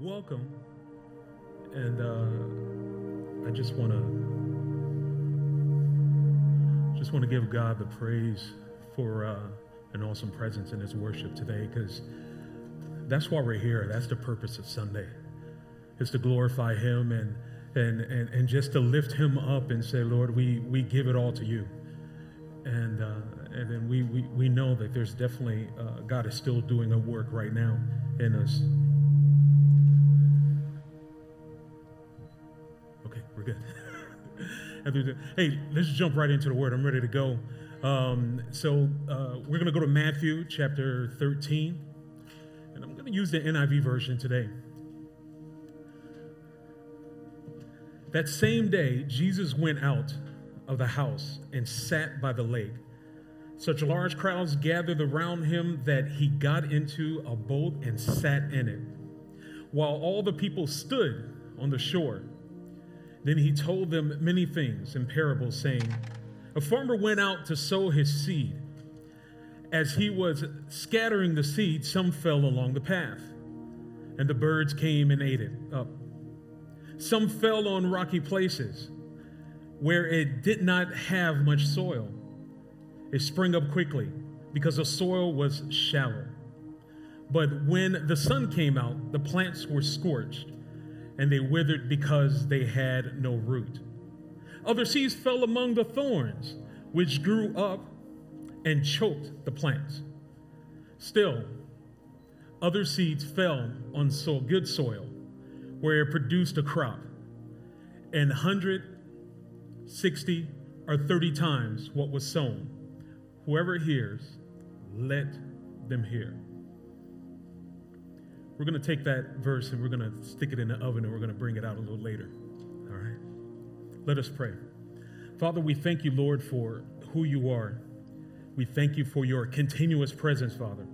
welcome. And uh, I just want to just want to give God the praise for uh, an awesome presence in His worship today, because that's why we're here. That's the purpose of Sunday, is to glorify Him and and and, and just to lift Him up and say, Lord, we we give it all to you. And uh, and then we, we we know that there's definitely uh, God is still doing a work right now in us. Good. hey, let's jump right into the word. I'm ready to go. Um, so uh, we're going to go to Matthew chapter 13, and I'm going to use the NIV version today. That same day, Jesus went out of the house and sat by the lake. Such large crowds gathered around him that he got into a boat and sat in it, while all the people stood on the shore. Then he told them many things in parables, saying, A farmer went out to sow his seed. As he was scattering the seed, some fell along the path, and the birds came and ate it up. Some fell on rocky places where it did not have much soil. It sprang up quickly because the soil was shallow. But when the sun came out, the plants were scorched and they withered because they had no root. Other seeds fell among the thorns, which grew up and choked the plants. Still, other seeds fell on so good soil, where it produced a crop, and 160 or 30 times what was sown. Whoever hears, let them hear. We're going to take that verse and we're going to stick it in the oven and we're going to bring it out a little later. All right? Let us pray. Father, we thank you, Lord, for who you are. We thank you for your continuous presence, Father.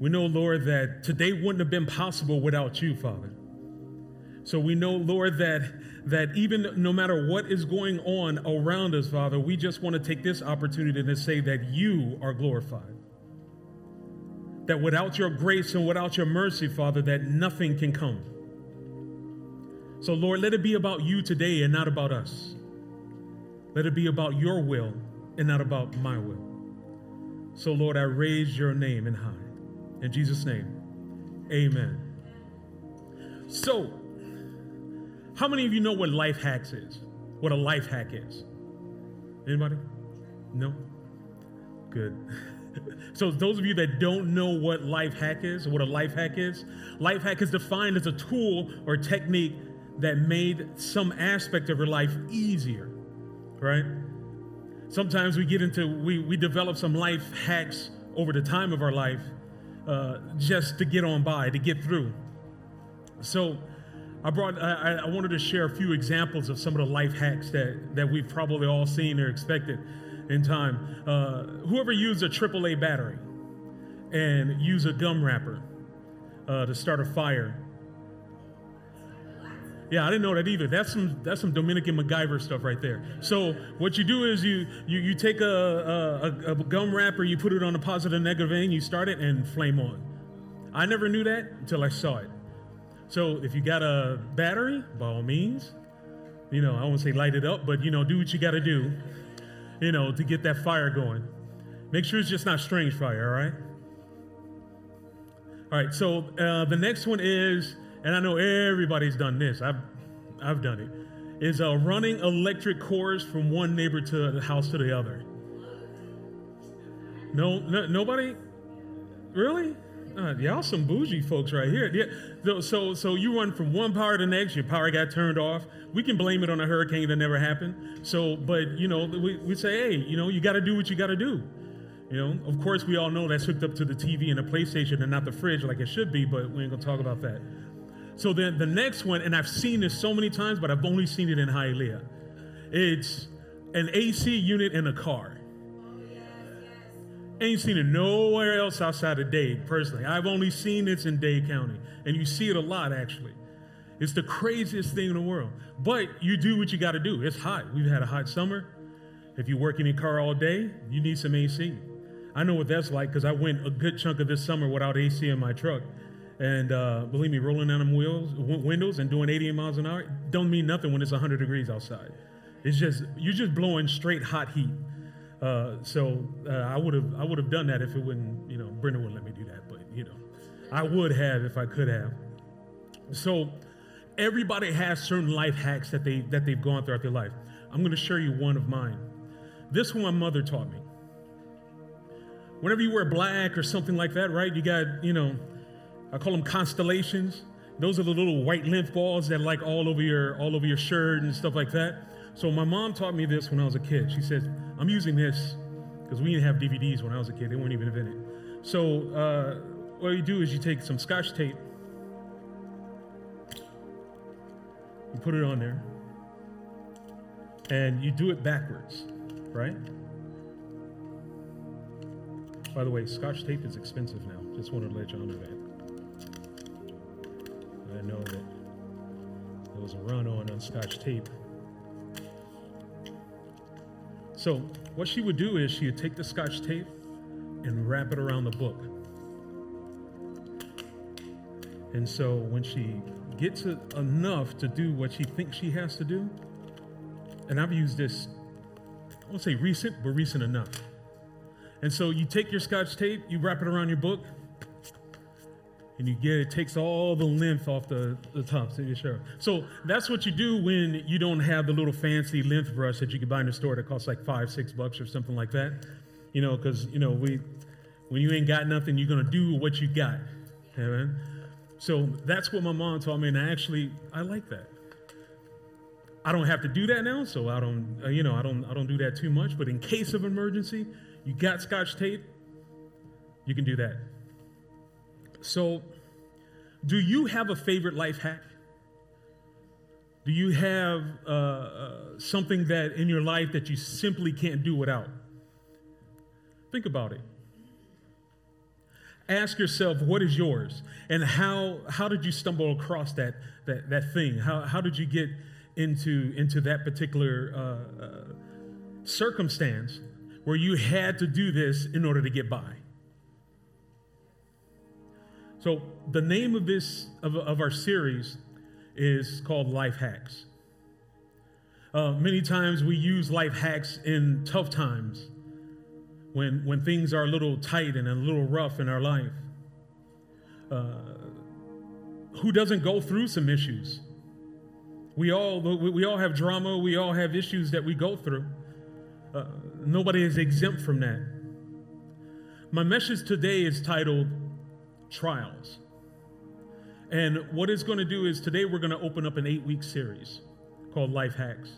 We know, Lord, that today wouldn't have been possible without you, Father. So we know, Lord, that that even no matter what is going on around us, Father, we just want to take this opportunity to say that you are glorified that without your grace and without your mercy, Father, that nothing can come. So, Lord, let it be about you today and not about us. Let it be about your will and not about my will. So, Lord, I raise your name in high. In Jesus' name, amen. So, how many of you know what life hacks is? What a life hack is? Anybody? No? Good. so, those of you that don't know what life hack is, what a life hack is, life hack is defined as a tool or technique that made some aspect of your life easier, right? Sometimes we get into, we, we develop some life hacks over the time of our life uh, just to get on by, to get through. So, I brought, I, I wanted to share a few examples of some of the life hacks that, that we've probably all seen or expected in time. Uh, whoever used a AAA battery and use a gum wrapper uh, to start a fire. Yeah, I didn't know that either. That's some that's some Dominican MacGyver stuff right there. So what you do is you you, you take a, a, a gum wrapper, you put it on a positive negative end, you start it and flame on. I never knew that until I saw it. So if you got a battery, by all means, you know I won't say light it up, but you know do what you got to do you know, to get that fire going. Make sure it's just not strange fire, all right? All right, so uh, the next one is, and I know everybody's done this, I've, I've done it, is uh, running electric cords from one neighbor to the house to the other. No, no nobody? Really? Uh, y'all some bougie folks right here. Yeah. So, so you run from one power to the next. Your power got turned off. We can blame it on a hurricane that never happened. So, but you know, we, we say, hey, you know, you got to do what you got to do. You know, of course, we all know that's hooked up to the TV and the PlayStation and not the fridge like it should be. But we ain't gonna talk about that. So then the next one, and I've seen this so many times, but I've only seen it in Hialeah. It's an AC unit in a car. Ain't seen it nowhere else outside of Dade, personally. I've only seen it in Dade County, and you see it a lot, actually. It's the craziest thing in the world. But you do what you got to do. It's hot. We've had a hot summer. If you work in your car all day, you need some AC. I know what that's like because I went a good chunk of this summer without AC in my truck. And uh, believe me, rolling down them wheels, w- windows and doing 88 miles an hour don't mean nothing when it's 100 degrees outside. It's just you're just blowing straight hot heat. Uh, so uh, I would have I would have done that if it wouldn't you know Brenda wouldn't let me do that, but you know I would have if I could have. So everybody has certain life hacks that they that they've gone throughout their life. I'm going to share you one of mine. This one my mother taught me. Whenever you wear black or something like that, right? You got you know I call them constellations. Those are the little white lymph balls that like all over your all over your shirt and stuff like that. So my mom taught me this when I was a kid. She says, "I'm using this because we didn't have DVDs when I was a kid; they weren't even invented." So uh, what you do is you take some Scotch tape, you put it on there, and you do it backwards, right? By the way, Scotch tape is expensive now. Just wanted to let y'all know that. I know that there was a run on on Scotch tape. So, what she would do is she would take the Scotch tape and wrap it around the book. And so, when she gets it enough to do what she thinks she has to do, and I've used this, I won't say recent, but recent enough. And so, you take your Scotch tape, you wrap it around your book, and you get it takes all the length off the, the top so you're sure. So that's what you do when you don't have the little fancy length brush that you can buy in the store that costs like five six bucks or something like that. You know because you know we when you ain't got nothing you're to do what you got. Amen? so that's what my mom taught me and I actually i like that. I don't have to do that now so i don't uh, you know i don't i don't do that too much but in case of emergency you got scotch tape you can do that so, do you have a favorite life hack? Do you have uh, uh, something that in your life that you simply can't do without? Think about it. Ask yourself, what is yours? And how, how did you stumble across that, that, that thing? How, how did you get into, into that particular uh, uh circumstance where you had to do this in order to get by? So the name of this of, of our series is called Life Hacks. Uh, many times we use life hacks in tough times when, when things are a little tight and a little rough in our life. Uh, who doesn't go through some issues? We all, we all have drama, we all have issues that we go through. Uh, nobody is exempt from that. My message today is titled trials. And what it's going to do is today we're going to open up an eight week series called Life Hacks.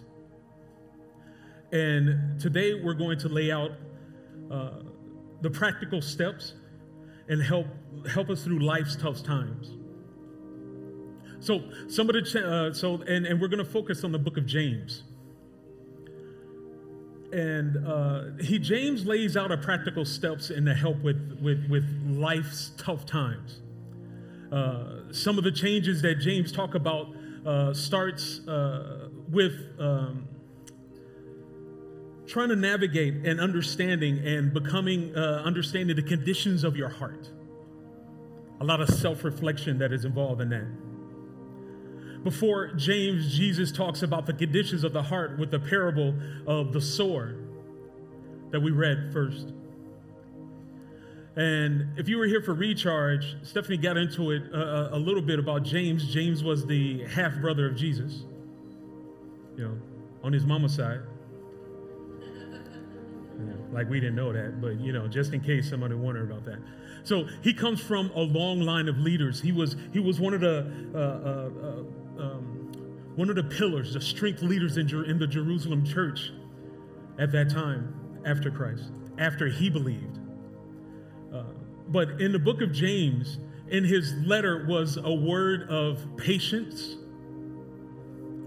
And today we're going to lay out uh, the practical steps and help help us through life's tough times. So some of the uh, so and, and we're going to focus on the book of James. And uh, he James lays out a practical steps in to help with with with life's tough times. Uh, some of the changes that James talk about uh, starts uh, with um, trying to navigate and understanding and becoming uh, understanding the conditions of your heart. A lot of self-reflection that is involved in that. Before James, Jesus talks about the conditions of the heart with the parable of the sword that we read first. And if you were here for Recharge, Stephanie got into it a, a little bit about James. James was the half brother of Jesus, you know, on his mama's side. like we didn't know that, but you know, just in case somebody wondered about that. So he comes from a long line of leaders. He was he was one of the uh, uh, uh, one of the pillars, the strength leaders in, in the Jerusalem church at that time after Christ, after he believed. Uh, but in the book of James, in his letter was a word of patience,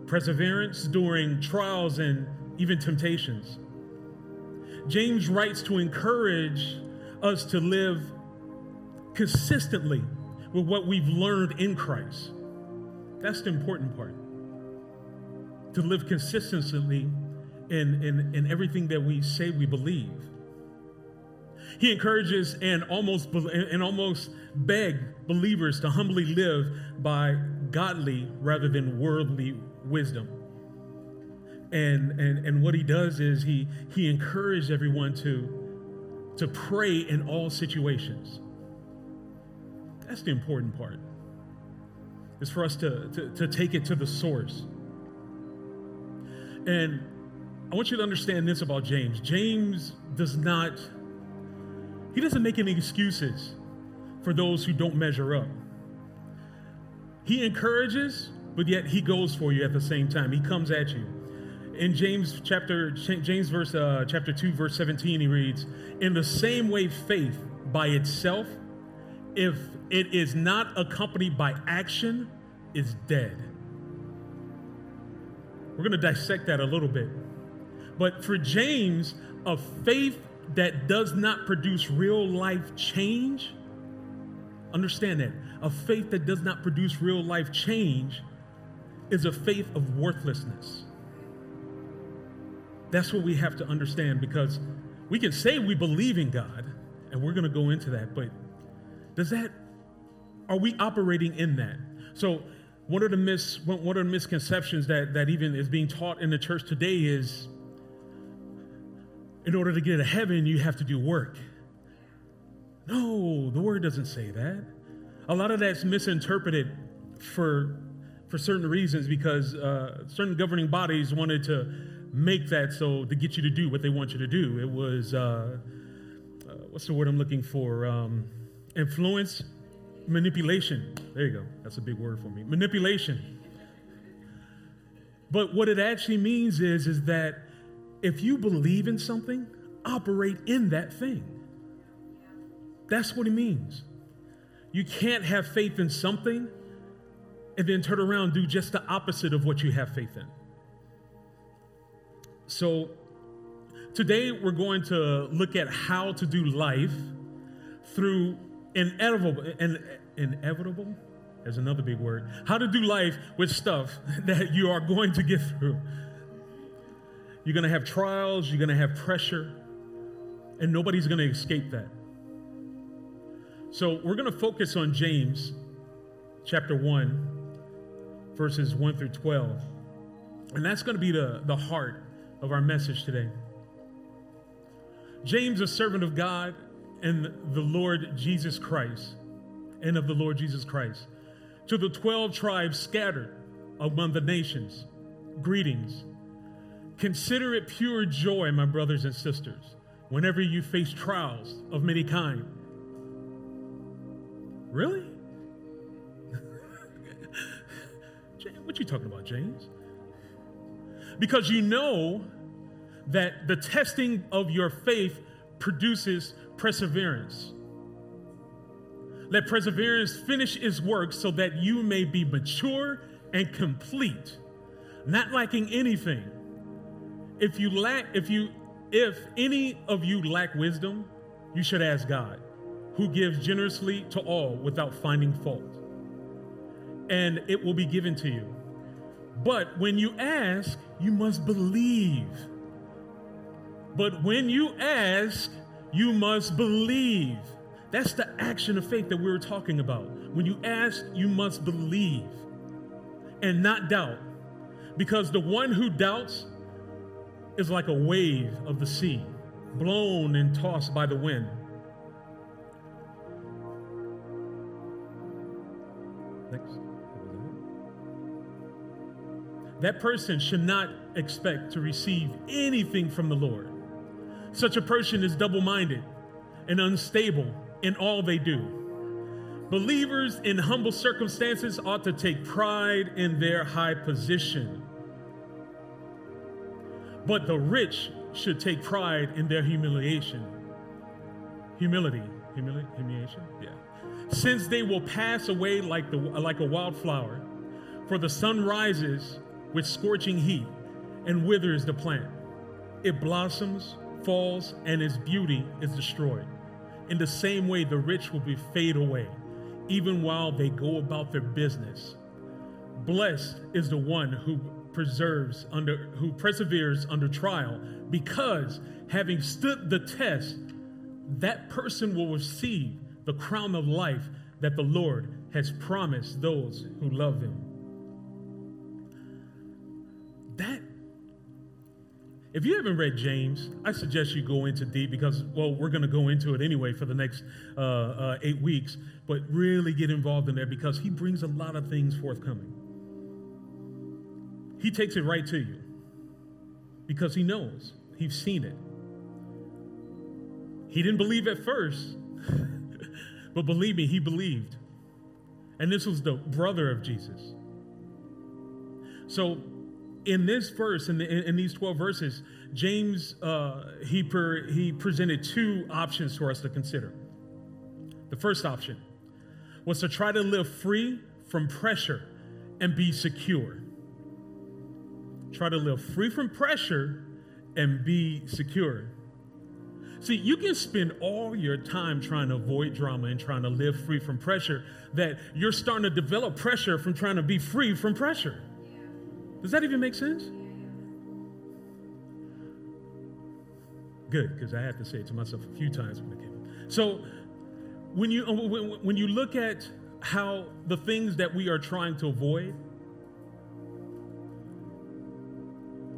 perseverance during trials and even temptations. James writes to encourage us to live consistently with what we've learned in Christ. That's the important part. To live consistently in, in, in everything that we say we believe. He encourages and almost and almost beg believers to humbly live by godly rather than worldly wisdom. And and and what he does is he he encouraged everyone to to pray in all situations. That's the important part. Is for us to, to, to take it to the source. And I want you to understand this about James. James does not, he doesn't make any excuses for those who don't measure up. He encourages, but yet he goes for you at the same time. He comes at you. In James chapter James verse uh, chapter 2 verse 17 he reads, "In the same way faith by itself if it is not accompanied by action is dead." We're going to dissect that a little bit. But for James, a faith that does not produce real life change, understand that. A faith that does not produce real life change is a faith of worthlessness. That's what we have to understand because we can say we believe in God, and we're going to go into that, but does that, are we operating in that? So, one of the mis, one of the misconceptions that, that even is being taught in the church today is in order to get to heaven, you have to do work. No, the word doesn't say that. A lot of that's misinterpreted for, for certain reasons because uh, certain governing bodies wanted to make that so to get you to do what they want you to do. It was, uh, uh, what's the word I'm looking for? Um, influence, manipulation. There you go. That's a big word for me. Manipulation. But what it actually means is, is that if you believe in something, operate in that thing. That's what it means. You can't have faith in something and then turn around and do just the opposite of what you have faith in. So, today we're going to look at how to do life through inevitable, in, inevitable, there's another big word, how to do life with stuff that you are going to get through. You're going to have trials, you're going to have pressure, and nobody's going to escape that. So, we're going to focus on James chapter 1, verses 1 through 12. And that's going to be the, the heart of our message today. James, a servant of God and the Lord Jesus Christ, and of the Lord Jesus Christ, to the 12 tribes scattered among the nations, greetings. Consider it pure joy, my brothers and sisters, whenever you face trials of many kind. Really? what you talking about, James? Because you know that the testing of your faith produces perseverance. Let perseverance finish its work so that you may be mature and complete, not lacking anything. If you lack, if you, if any of you lack wisdom, you should ask God, who gives generously to all without finding fault, and it will be given to you. But when you ask, you must believe. But when you ask, you must believe. That's the action of faith that we were talking about. When you ask, you must believe and not doubt. Because the one who doubts is like a wave of the sea, blown and tossed by the wind. Next. That person should not expect to receive anything from the Lord. Such a person is double minded and unstable in all they do. Believers in humble circumstances ought to take pride in their high position. But the rich should take pride in their humiliation. Humility. Humili- humiliation? Yeah. Since they will pass away like, the, like a wildflower, for the sun rises with scorching heat and withers the plant. It blossoms, falls, and its beauty is destroyed. In the same way, the rich will be fade away, even while they go about their business. Blessed is the one who preserves under who perseveres under trial, because having stood the test, that person will receive the crown of life that the Lord has promised those who love him. If you haven't read James, I suggest you go into deep because, well, we're going to go into it anyway for the next uh, uh, eight weeks, but really get involved in there because he brings a lot of things forthcoming. He takes it right to you because he knows, he's seen it. He didn't believe at first, but believe me, he believed. And this was the brother of Jesus. So in this verse, in, the, in these 12 verses, James, uh, he, per, he presented two options for us to consider. The first option was to try to live free from pressure and be secure. Try to live free from pressure and be secure. See, you can spend all your time trying to avoid drama and trying to live free from pressure, that you're starting to develop pressure from trying to be free from pressure. Does that even make sense? Good, because I had to say it to myself a few times when it came up. So, when you when you look at how the things that we are trying to avoid,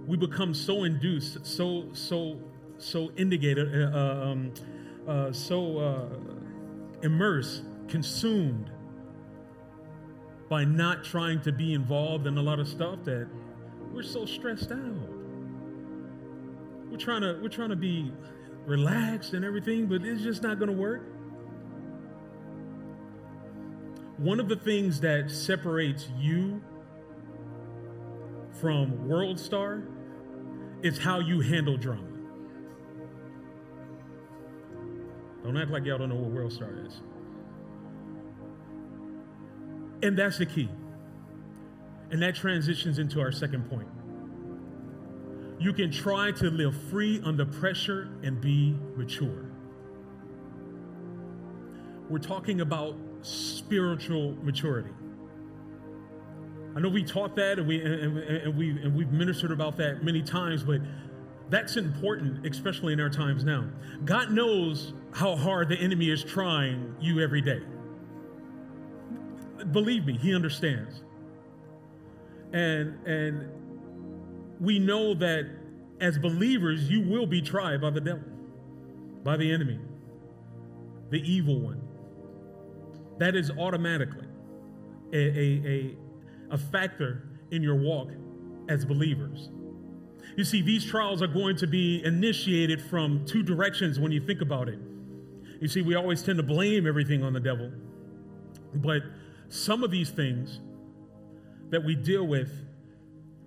we become so induced, so so so indicated, uh, um, uh, so uh, immersed, consumed by not trying to be involved in a lot of stuff that we're so stressed out. We're trying to we're trying to be relaxed and everything, but it's just not going to work. One of the things that separates you from World Star is how you handle drama. Don't act like y'all don't know what World Star is. And that's the key. And that transitions into our second point. You can try to live free under pressure and be mature. We're talking about spiritual maturity. I know we taught that and, we, and, and, we, and we've ministered about that many times, but that's important, especially in our times now. God knows how hard the enemy is trying you every day believe me, he understands. And and we know that as believers, you will be tried by the devil, by the enemy, the evil one. That is automatically a, a, a, a factor in your walk as believers. You see, these trials are going to be initiated from two directions when you think about it. You see, we always tend to blame everything on the devil, but some of these things that we deal with,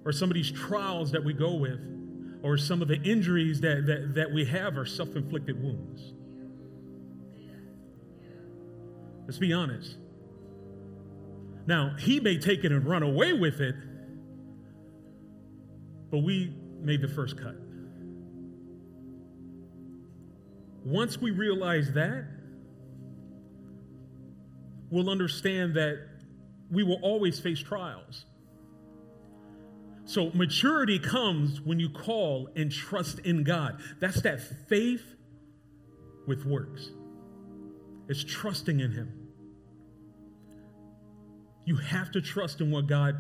or some of these trials that we go with, or some of the injuries that, that, that we have are self inflicted wounds. Let's be honest. Now, he may take it and run away with it, but we made the first cut. Once we realize that, will understand that we will always face trials. So, maturity comes when you call and trust in God. That's that faith with works, it's trusting in Him. You have to trust in what God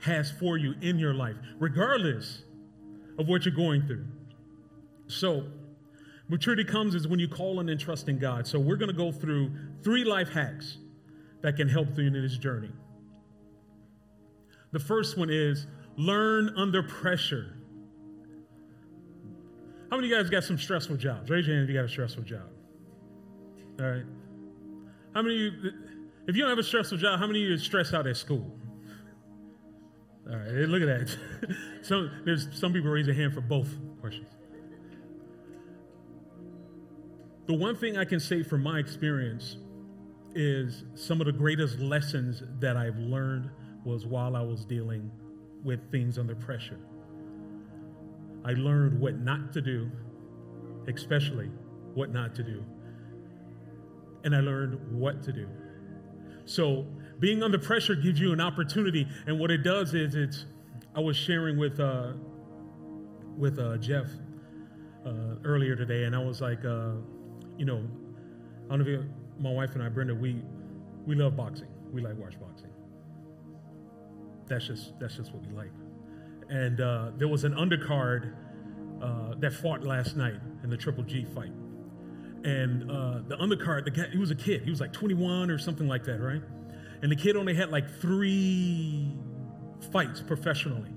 has for you in your life, regardless of what you're going through. So, maturity comes is when you call and trust in God. So, we're going to go through three life hacks that can help you in this journey. The first one is learn under pressure. How many of you guys got some stressful jobs? Raise your hand if you got a stressful job. All right. How many you, if you don't have a stressful job, how many of you are stressed out at school? All right, look at that. some, there's some people raise their hand for both questions. The one thing I can say from my experience is some of the greatest lessons that I've learned was while I was dealing with things under pressure. I learned what not to do, especially what not to do. And I learned what to do. So, being under pressure gives you an opportunity, and what it does is it's. I was sharing with uh, with uh, Jeff uh, earlier today, and I was like, uh, you know, I don't know if you, my wife and I, Brenda, we we love boxing. We like watch boxing. That's just that's just what we like. And uh, there was an undercard uh, that fought last night in the Triple G fight. And uh, the undercard, the guy, he was a kid. He was like 21 or something like that, right? And the kid only had like three fights professionally.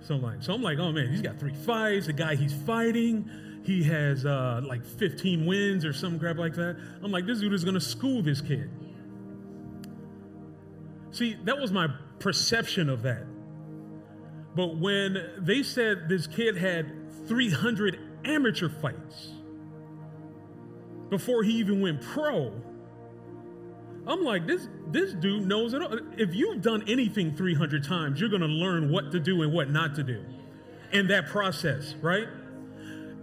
So I'm like, so I'm like, oh man, he's got three fights. The guy he's fighting, he has uh, like 15 wins or some crap like that. I'm like, this dude is gonna school this kid. See, that was my perception of that. But when they said this kid had 300 amateur fights before he even went pro, I'm like, this, this dude knows it all. If you've done anything 300 times, you're going to learn what to do and what not to do in that process, right?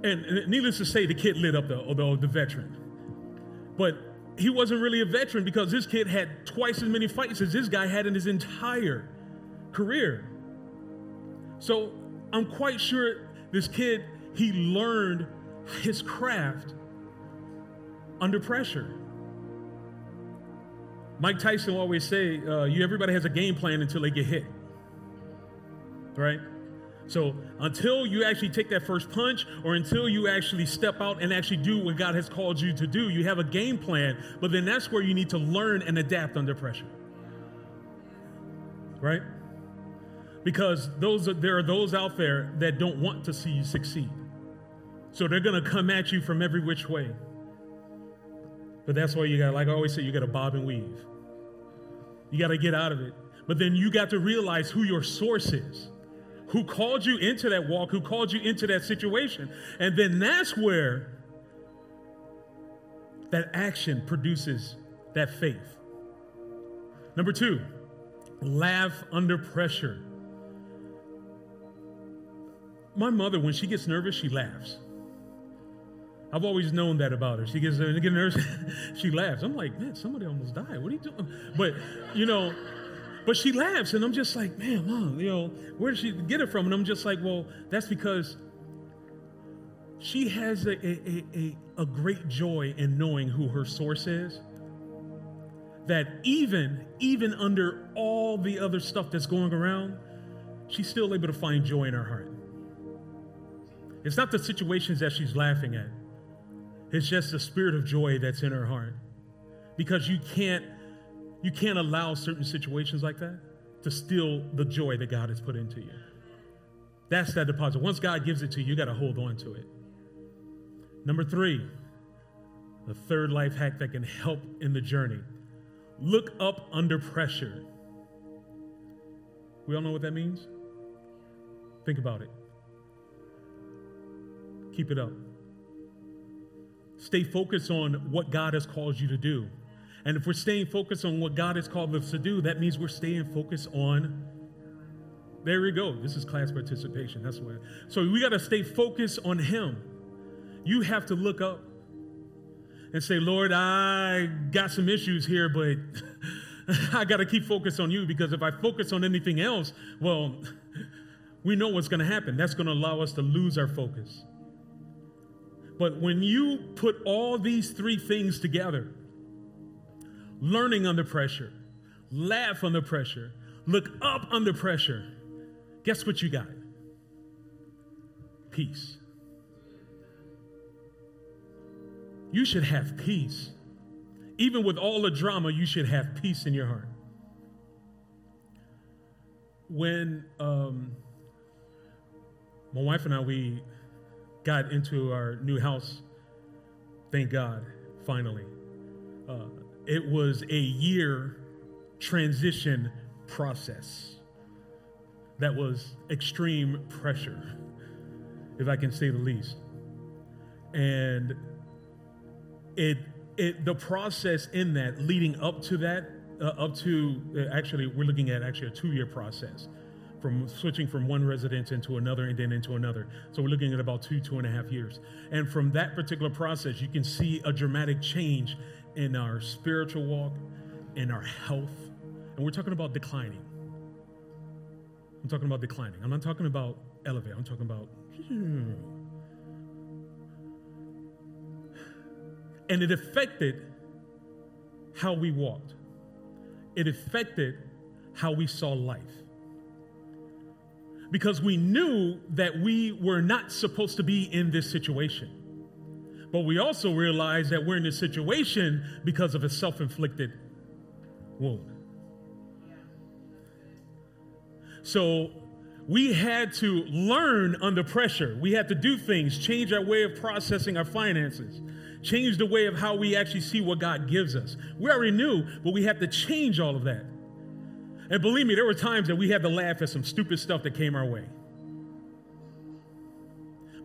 And needless to say, the kid lit up the, the, the veteran. But he wasn't really a veteran because this kid had twice as many fights as this guy had in his entire career. So I'm quite sure this kid, he learned his craft under pressure. Mike Tyson will always say, uh, "You everybody has a game plan until they get hit." Right? So until you actually take that first punch or until you actually step out and actually do what God has called you to do, you have a game plan, but then that's where you need to learn and adapt under pressure. Right? Because those are, there are those out there that don't want to see you succeed. So they're going to come at you from every which way. But that's why you got, like I always say, you got to bob and weave. You got to get out of it. But then you got to realize who your source is who called you into that walk, who called you into that situation. And then that's where that action produces that faith. Number two, laugh under pressure. My mother, when she gets nervous, she laughs. I've always known that about her. She gets, uh, get nervous, she laughs. I'm like, man, somebody almost died. What are you doing? But, you know, but she laughs, and I'm just like, man, mom, you know, where did she get it from? And I'm just like, well, that's because she has a, a, a, a great joy in knowing who her source is. That even, even under all the other stuff that's going around, she's still able to find joy in her heart. It's not the situations that she's laughing at. It's just the spirit of joy that's in her heart. Because you can't you can't allow certain situations like that to steal the joy that God has put into you. That's that deposit. Once God gives it to you, you got to hold on to it. Number three, the third life hack that can help in the journey look up under pressure. We all know what that means? Think about it. Keep it up. Stay focused on what God has called you to do. And if we're staying focused on what God has called us to do, that means we're staying focused on. There we go. This is class participation. That's what. So we got to stay focused on Him. You have to look up and say, Lord, I got some issues here, but I got to keep focused on you because if I focus on anything else, well, we know what's going to happen. That's going to allow us to lose our focus. But when you put all these three things together, learning under pressure, laugh under pressure, look up under pressure. Guess what you got? Peace. You should have peace. Even with all the drama, you should have peace in your heart. When um, my wife and I, we got into our new house, thank God, finally. Uh, it was a year transition process that was extreme pressure, if I can say the least. And it, it the process in that leading up to that, uh, up to uh, actually, we're looking at actually a two year process from switching from one residence into another and then into another. So we're looking at about two, two and a half years. And from that particular process, you can see a dramatic change in our spiritual walk, in our health. And we're talking about declining. I'm talking about declining. I'm not talking about elevate. I'm talking about. And it affected how we walked, it affected how we saw life. Because we knew that we were not supposed to be in this situation. But we also realize that we're in this situation because of a self inflicted wound. So we had to learn under pressure. We had to do things, change our way of processing our finances, change the way of how we actually see what God gives us. We already knew, but we had to change all of that. And believe me, there were times that we had to laugh at some stupid stuff that came our way.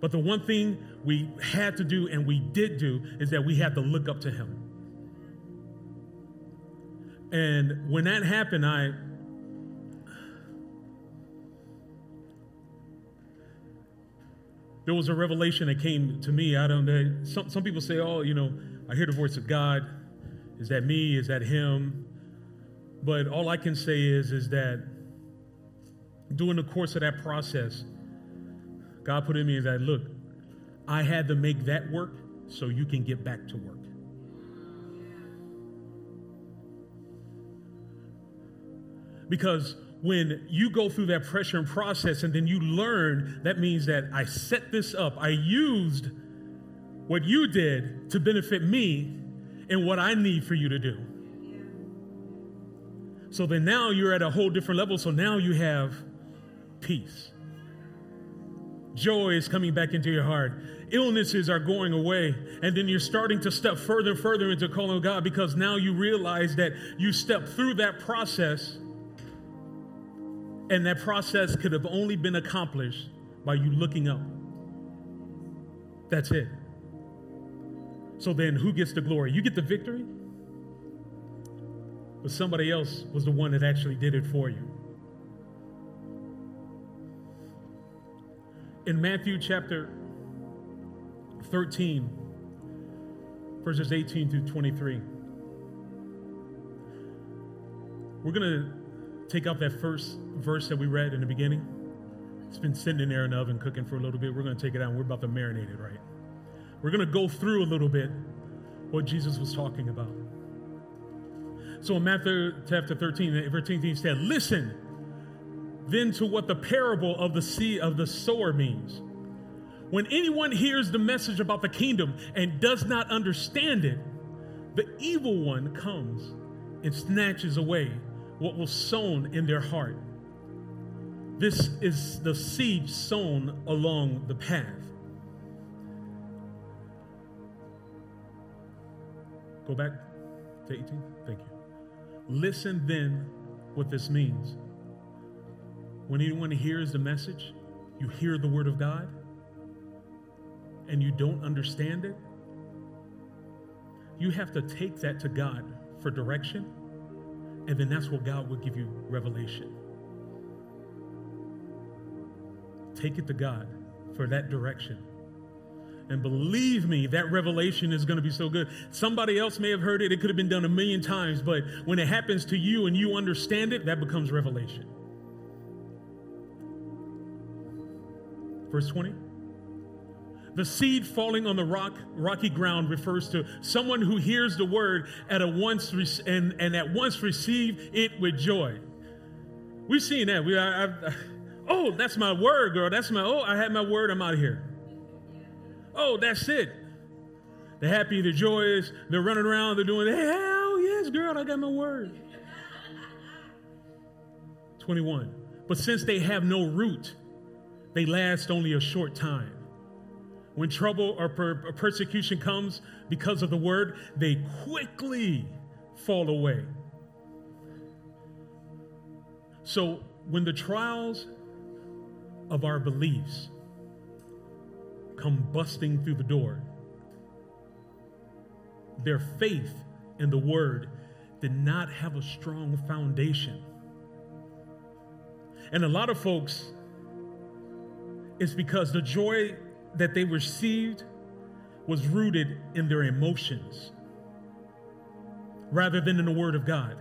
But the one thing we had to do and we did do is that we had to look up to Him. And when that happened, I there was a revelation that came to me. I don't know. Some, some people say, oh, you know, I hear the voice of God. Is that me? Is that him? But all I can say is, is that during the course of that process, God put in me that, look, I had to make that work so you can get back to work. Because when you go through that pressure and process and then you learn, that means that I set this up. I used what you did to benefit me and what I need for you to do. So then now you're at a whole different level. So now you have peace. Joy is coming back into your heart. Illnesses are going away. And then you're starting to step further and further into calling God because now you realize that you stepped through that process and that process could have only been accomplished by you looking up. That's it. So then, who gets the glory? You get the victory, but somebody else was the one that actually did it for you. In Matthew chapter 13, verses 18 through 23, we're going to take out that first verse that we read in the beginning. It's been sitting in there in the oven cooking for a little bit. We're going to take it out and we're about to marinate it, right? We're going to go through a little bit what Jesus was talking about. So in Matthew chapter 13, 13 he said, Listen then to what the parable of the seed of the sower means. When anyone hears the message about the kingdom and does not understand it, the evil one comes and snatches away what was sown in their heart. This is the seed sown along the path. Go back to 18. Thank you. Listen then what this means. When anyone hears the message, you hear the word of God, and you don't understand it, you have to take that to God for direction and then that's what God will give you revelation. Take it to God for that direction. And believe me, that revelation is going to be so good. Somebody else may have heard it, it could have been done a million times, but when it happens to you and you understand it, that becomes revelation. Verse 20. The seed falling on the rock, rocky ground refers to someone who hears the word at a once re- and, and at once receive it with joy. We've seen that. We, I, I, oh, that's my word, girl. That's my, oh, I had my word. I'm out of here. Oh, that's it. They're happy, they're joyous, they're running around, they're doing, hell yes, girl, I got my word. 21. But since they have no root, they last only a short time. When trouble or, per- persecution comes because of the word, they quickly fall away. So when the trials of our beliefs come busting through the door, their faith in the word did not have a strong foundation. And a lot of folks, it's because the joy that they received was rooted in their emotions rather than in the Word of God.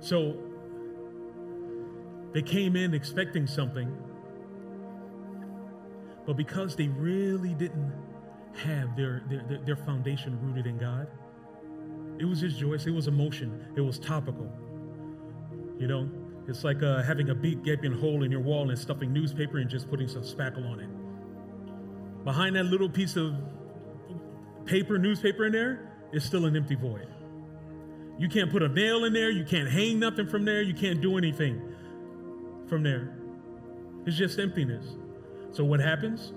So they came in expecting something, But because they really didn't have their, their, their foundation rooted in God, it was just joyous, it was emotion, it was topical. You know, it's like uh, having a big gaping hole in your wall and stuffing newspaper and just putting some spackle on it. Behind that little piece of paper, newspaper in there, is still an empty void. You can't put a nail in there, you can't hang nothing from there, you can't do anything from there. It's just emptiness. So what happens?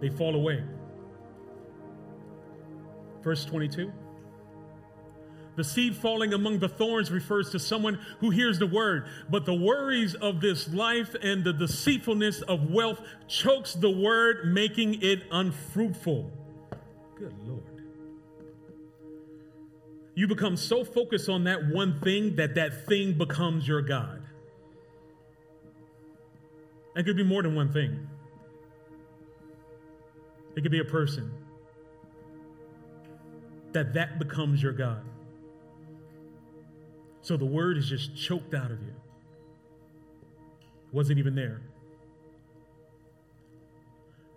They fall away. Verse 22. The seed falling among the thorns refers to someone who hears the word, but the worries of this life and the deceitfulness of wealth chokes the word, making it unfruitful. Good Lord. You become so focused on that one thing that that thing becomes your God. It could be more than one thing. It could be a person. That that becomes your God. So the word is just choked out of you. Wasn't even there.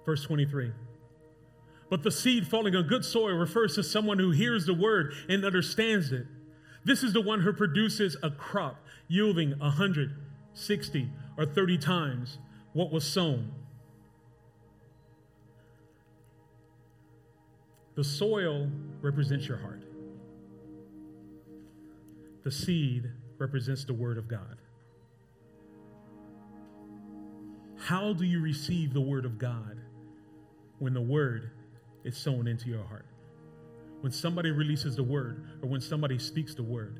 Verse 23. But the seed falling on good soil refers to someone who hears the word and understands it. This is the one who produces a crop yielding 160 or 30 times what was sown. The soil represents your heart. The seed represents the Word of God. How do you receive the Word of God when the Word is sown into your heart? When somebody releases the Word or when somebody speaks the Word,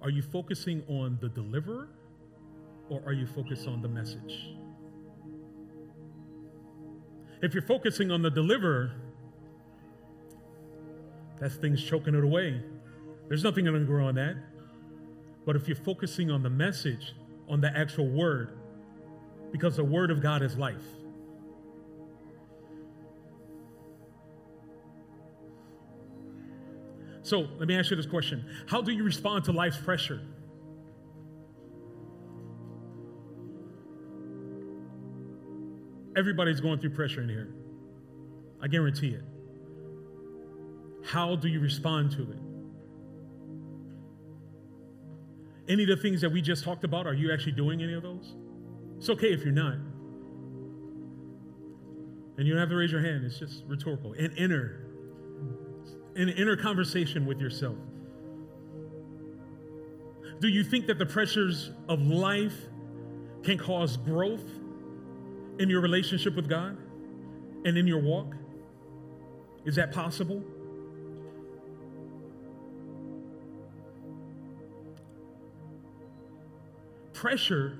are you focusing on the deliverer or are you focused on the message? If you're focusing on the deliverer, that thing's choking it away. There's nothing going to grow on that. But if you're focusing on the message, on the actual word, because the word of God is life. So let me ask you this question How do you respond to life's pressure? Everybody's going through pressure in here. I guarantee it. How do you respond to it? Any of the things that we just talked about, are you actually doing any of those? It's okay if you're not. And you don't have to raise your hand, it's just rhetorical. An inner, an inner conversation with yourself. Do you think that the pressures of life can cause growth in your relationship with God and in your walk? Is that possible? Pressure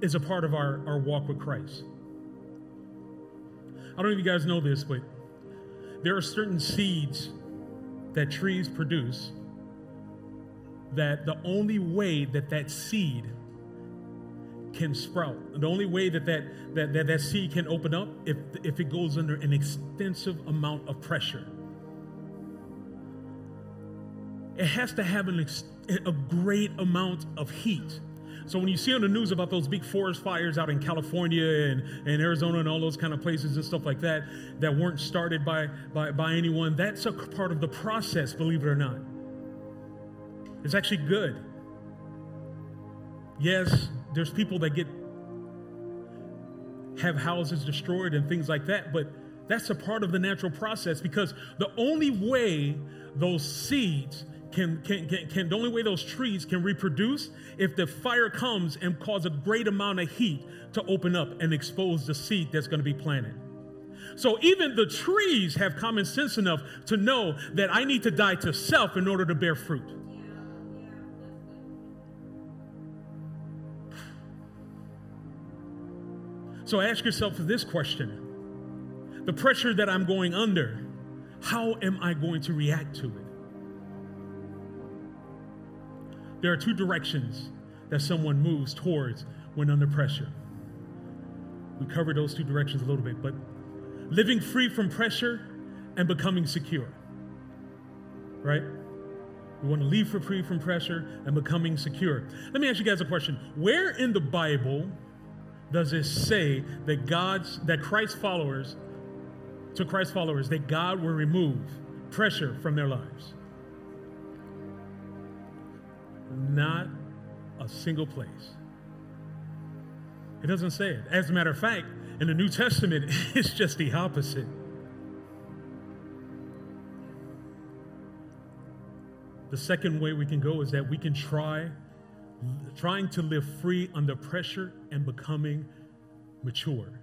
is a part of our, our walk with Christ. I don't know if you guys know this, but there are certain seeds that trees produce that the only way that that seed can sprout, the only way that that, that, that, that seed can open up, if, if it goes under an extensive amount of pressure. It has to have an ex- a great amount of heat. So when you see on the news about those big forest fires out in California and, and Arizona and all those kind of places and stuff like that that weren't started by, by, by anyone, that's a part of the process, believe it or not. It's actually good. Yes, there's people that get have houses destroyed and things like that, but that's a part of the natural process because the only way those seeds can, can, can, can, the only way those trees can reproduce if the fire comes and cause a great amount of heat to open up and expose the seed that's going to be planted. So even the trees have common sense enough to know that I need to die to self in order to bear fruit. So ask yourself this question the pressure that I'm going under, how am I going to react to it? There are two directions that someone moves towards when under pressure. We covered those two directions a little bit, but living free from pressure and becoming secure. Right? We want to leave for free from pressure and becoming secure. Let me ask you guys a question. Where in the Bible does it say that God's that Christ followers to Christ followers that God will remove pressure from their lives? Not a single place. It doesn't say it. As a matter of fact, in the New Testament, it's just the opposite. The second way we can go is that we can try trying to live free under pressure and becoming mature.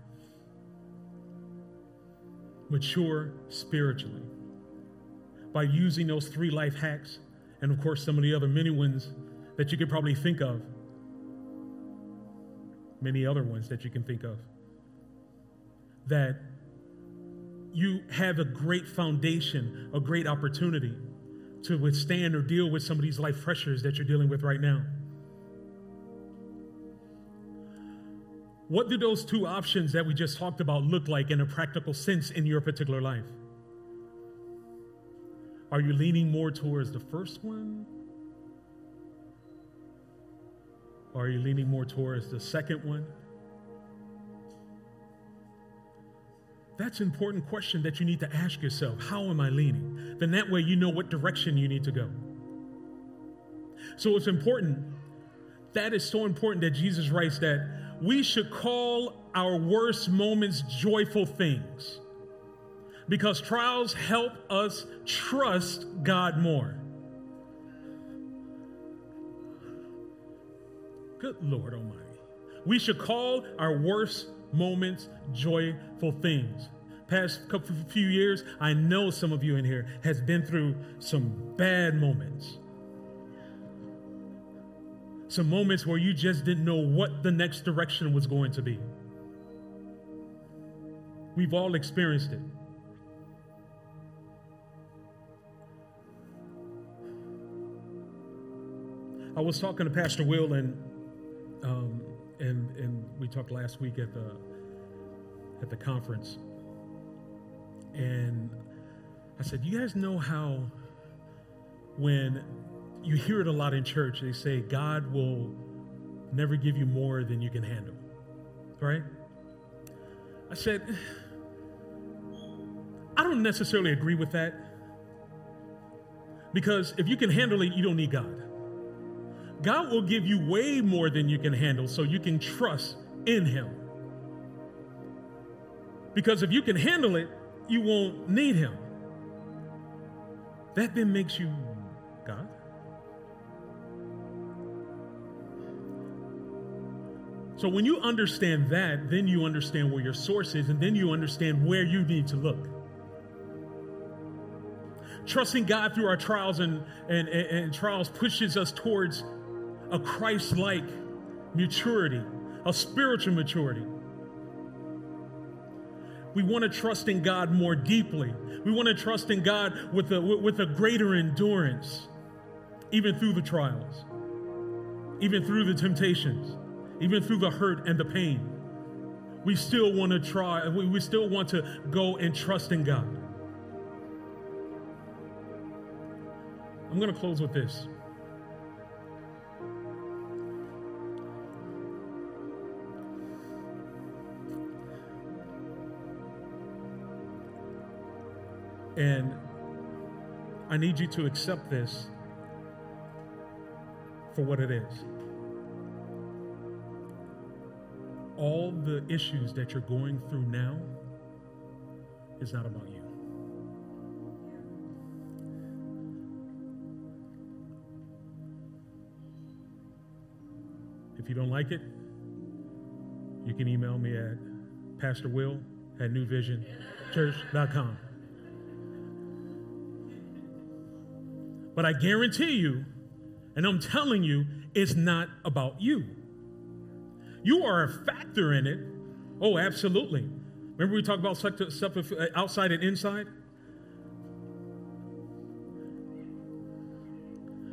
Mature spiritually. By using those three life hacks, and of course, some of the other many ones that you could probably think of, many other ones that you can think of, that you have a great foundation, a great opportunity to withstand or deal with some of these life pressures that you're dealing with right now. What do those two options that we just talked about look like in a practical sense in your particular life? Are you leaning more towards the first one? Or are you leaning more towards the second one? That's an important question that you need to ask yourself. How am I leaning? Then that way you know what direction you need to go. So it's important. That is so important that Jesus writes that we should call our worst moments joyful things because trials help us trust God more. Good Lord Almighty. We should call our worst moments, joyful things. Past couple few years, I know some of you in here has been through some bad moments. Some moments where you just didn't know what the next direction was going to be. We've all experienced it. I was talking to Pastor Will and um, and and we talked last week at the at the conference, and I said, "You guys know how when you hear it a lot in church, they say God will never give you more than you can handle, right?" I said, "I don't necessarily agree with that." Because if you can handle it, you don't need God. God will give you way more than you can handle so you can trust in Him. Because if you can handle it, you won't need Him. That then makes you God. So when you understand that, then you understand where your source is, and then you understand where you need to look. Trusting God through our trials and, and, and, and trials pushes us towards a Christ like maturity, a spiritual maturity. We want to trust in God more deeply. We want to trust in God with a, with a greater endurance, even through the trials, even through the temptations, even through the hurt and the pain. We still want to try, we we still want to go and trust in God. I'm going to close with this. And I need you to accept this for what it is. All the issues that you're going through now is not about you. If you don't like it, you can email me at Pastor Will at newvisionchurch.com. But I guarantee you, and I'm telling you, it's not about you. You are a factor in it. Oh, absolutely. Remember we talked about stuff uh, outside and inside?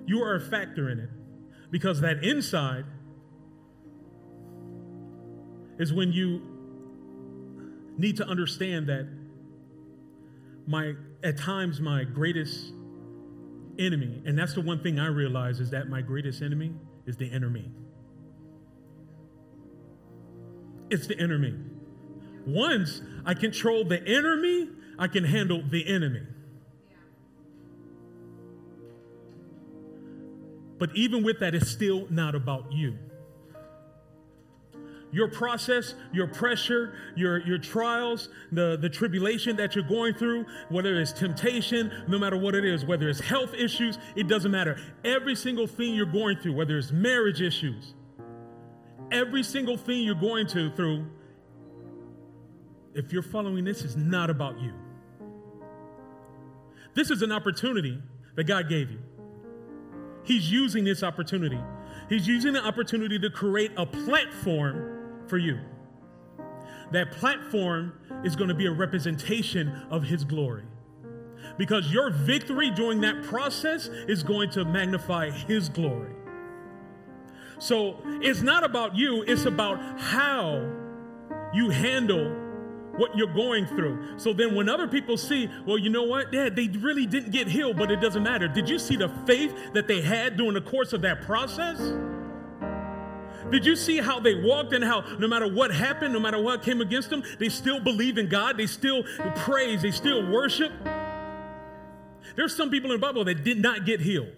You are a factor in it because that inside is when you need to understand that my at times my greatest enemy. And that's the one thing I realize is that my greatest enemy is the me. it's the inner me. Once I control the inner me, I can handle the enemy. But even with that, it's still not about you. Your process, your pressure, your, your trials, the, the tribulation that you're going through, whether it's temptation, no matter what it is, whether it's health issues, it doesn't matter. Every single thing you're going through, whether it's marriage issues, every single thing you're going to through, if you're following this, is not about you. This is an opportunity that God gave you. He's using this opportunity. He's using the opportunity to create a platform for you. That platform is going to be a representation of His glory. Because your victory during that process is going to magnify His glory. So it's not about you, it's about how you handle what you're going through. So then when other people see, well, you know what? Yeah, they really didn't get healed, but it doesn't matter. Did you see the faith that they had during the course of that process? Did you see how they walked and how no matter what happened, no matter what came against them, they still believe in God, they still praise, they still worship? There's some people in the Bible that did not get healed.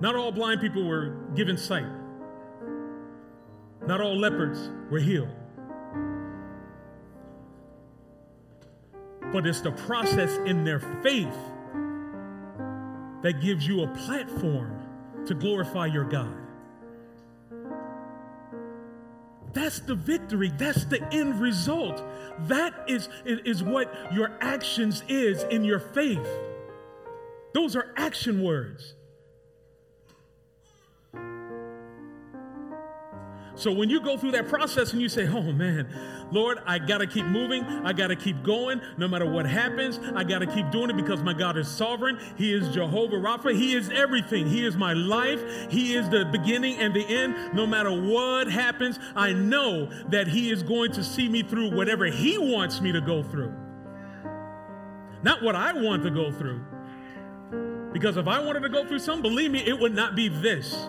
Not all blind people were given sight. Not all lepers were healed. But it's the process in their faith that gives you a platform to glorify your God. That's the victory. That's the end result. That is, is what your actions is in your faith. Those are action words. So when you go through that process and you say, oh man, Lord, I got to keep moving. I got to keep going no matter what happens. I got to keep doing it because my God is sovereign. He is Jehovah Rapha. He is everything. He is my life. He is the beginning and the end. No matter what happens, I know that He is going to see me through whatever He wants me to go through. Not what I want to go through. Because if I wanted to go through something, believe me, it would not be this.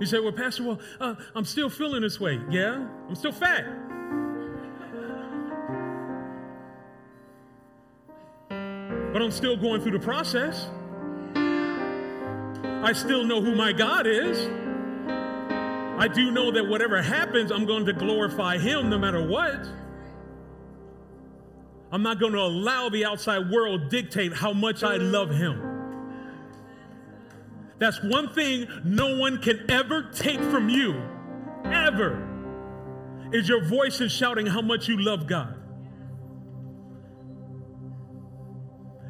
You say, well, Pastor, well, uh, I'm still feeling this way. Yeah, I'm still fat. But I'm still going through the process. I still know who my God is. I do know that whatever happens, I'm going to glorify Him no matter what. I'm not going to allow the outside world dictate how much I love Him. That's one thing no one can ever take from you, ever, is your voice is shouting how much you love God.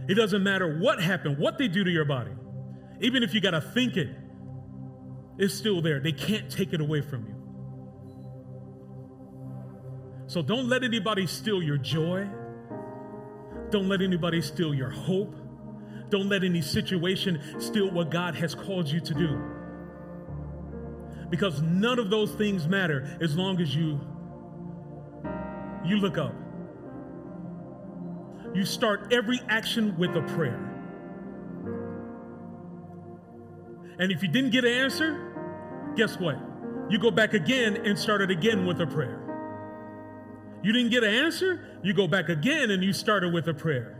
It doesn't matter what happened, what they do to your body. Even if you got to think it, it's still there. They can't take it away from you. So don't let anybody steal your joy. Don't let anybody steal your hope. Don't let any situation steal what God has called you to do. Because none of those things matter as long as you you look up. You start every action with a prayer. And if you didn't get an answer, guess what? You go back again and start it again with a prayer. You didn't get an answer, you go back again and you start it with a prayer.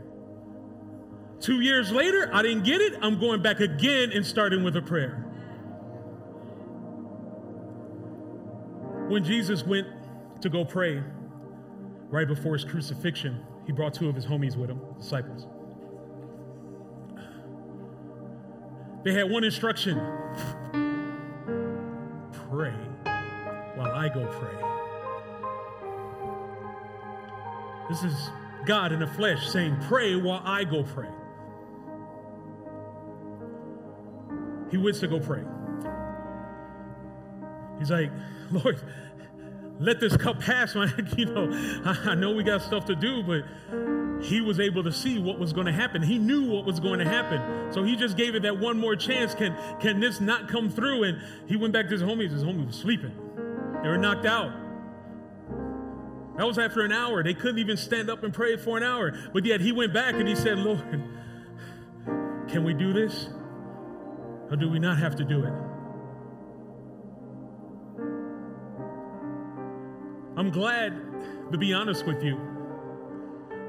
Two years later, I didn't get it. I'm going back again and starting with a prayer. When Jesus went to go pray right before his crucifixion, he brought two of his homies with him, disciples. They had one instruction pray while I go pray. This is God in the flesh saying, Pray while I go pray. He went to go pray. He's like, Lord, let this cup pass. you know, I, know we got stuff to do, but he was able to see what was going to happen. He knew what was going to happen. So he just gave it that one more chance. Can, can this not come through? And he went back to his homies. His homie was sleeping. They were knocked out. That was after an hour. They couldn't even stand up and pray for an hour. But yet he went back and he said, Lord, Can we do this? Or do we not have to do it? I'm glad, to be honest with you,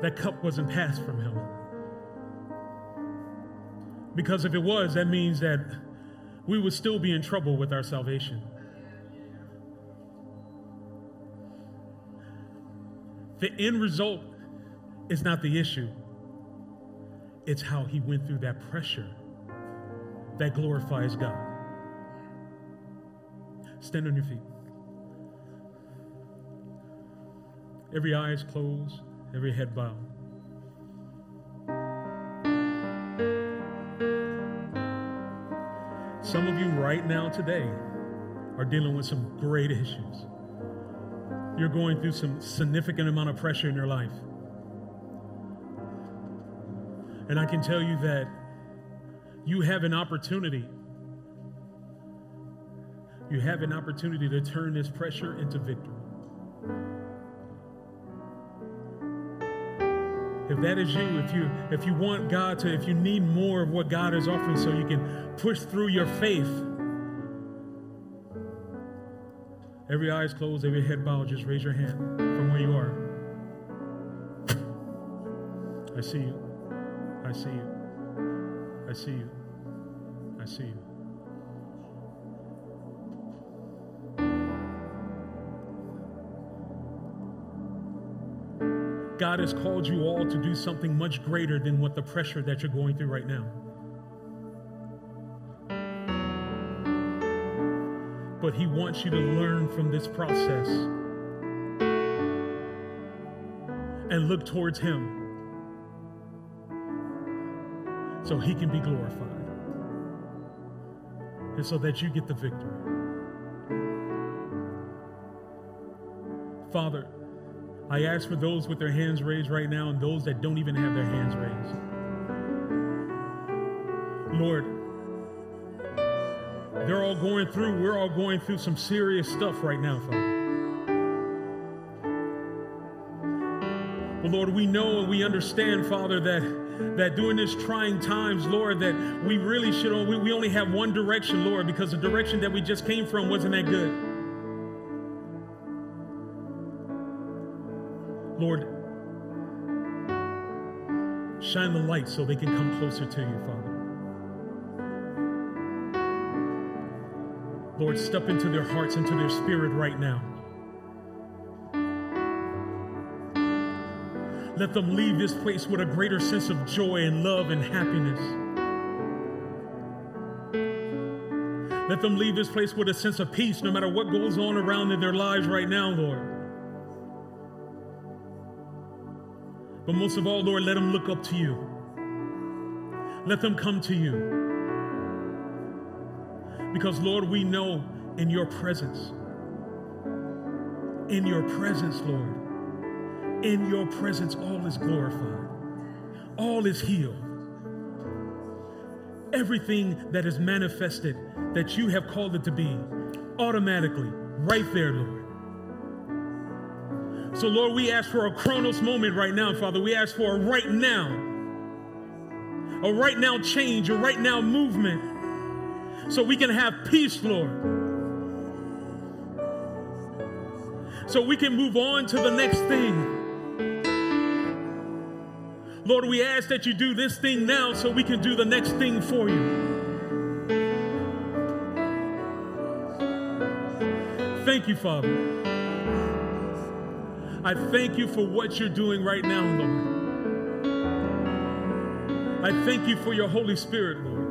that cup wasn't passed from him. Because if it was, that means that we would still be in trouble with our salvation. The end result is not the issue, it's how he went through that pressure that glorifies God. Stand on your feet. Every eye is closed, every head bowed. Some of you right now today are dealing with some great issues. You're going through some significant amount of pressure in your life. And I can tell you that you have an opportunity. You have an opportunity to turn this pressure into victory. If that is you, if you if you want God to, if you need more of what God is offering so you can push through your faith. Every eye is closed, every head bowed, just raise your hand from where you are. I see you. I see you. I see you. I see you. God has called you all to do something much greater than what the pressure that you're going through right now. But He wants you to learn from this process and look towards Him so He can be glorified and so that you get the victory. Father, I ask for those with their hands raised right now and those that don't even have their hands raised. Lord, they're all going through, we're all going through some serious stuff right now, Father. But Lord, we know and we understand, Father, that, that during this trying times, Lord, that we really should, we, we only have one direction, Lord, because the direction that we just came from wasn't that good. Lord, shine the light so they can come closer to you, Father. Lord, step into their hearts, into their spirit right now. Let them leave this place with a greater sense of joy and love and happiness. Let them leave this place with a sense of peace no matter what goes on around in their lives right now, Lord. But most of all, Lord, let them look up to you. Let them come to you. Because, Lord, we know in your presence, in your presence, Lord, in your presence, all is glorified, all is healed. Everything that is manifested that you have called it to be, automatically, right there, Lord. So, Lord, we ask for a chronos moment right now, Father. We ask for a right now, a right now change, a right now movement, so we can have peace, Lord. So we can move on to the next thing. Lord, we ask that you do this thing now so we can do the next thing for you. Thank you, Father. I thank you for what you're doing right now, Lord. I thank you for your Holy Spirit, Lord.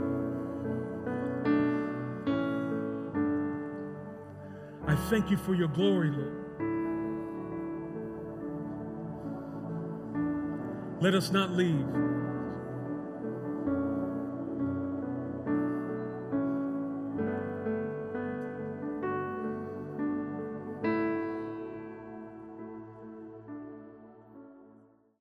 I thank you for your glory, Lord. Let us not leave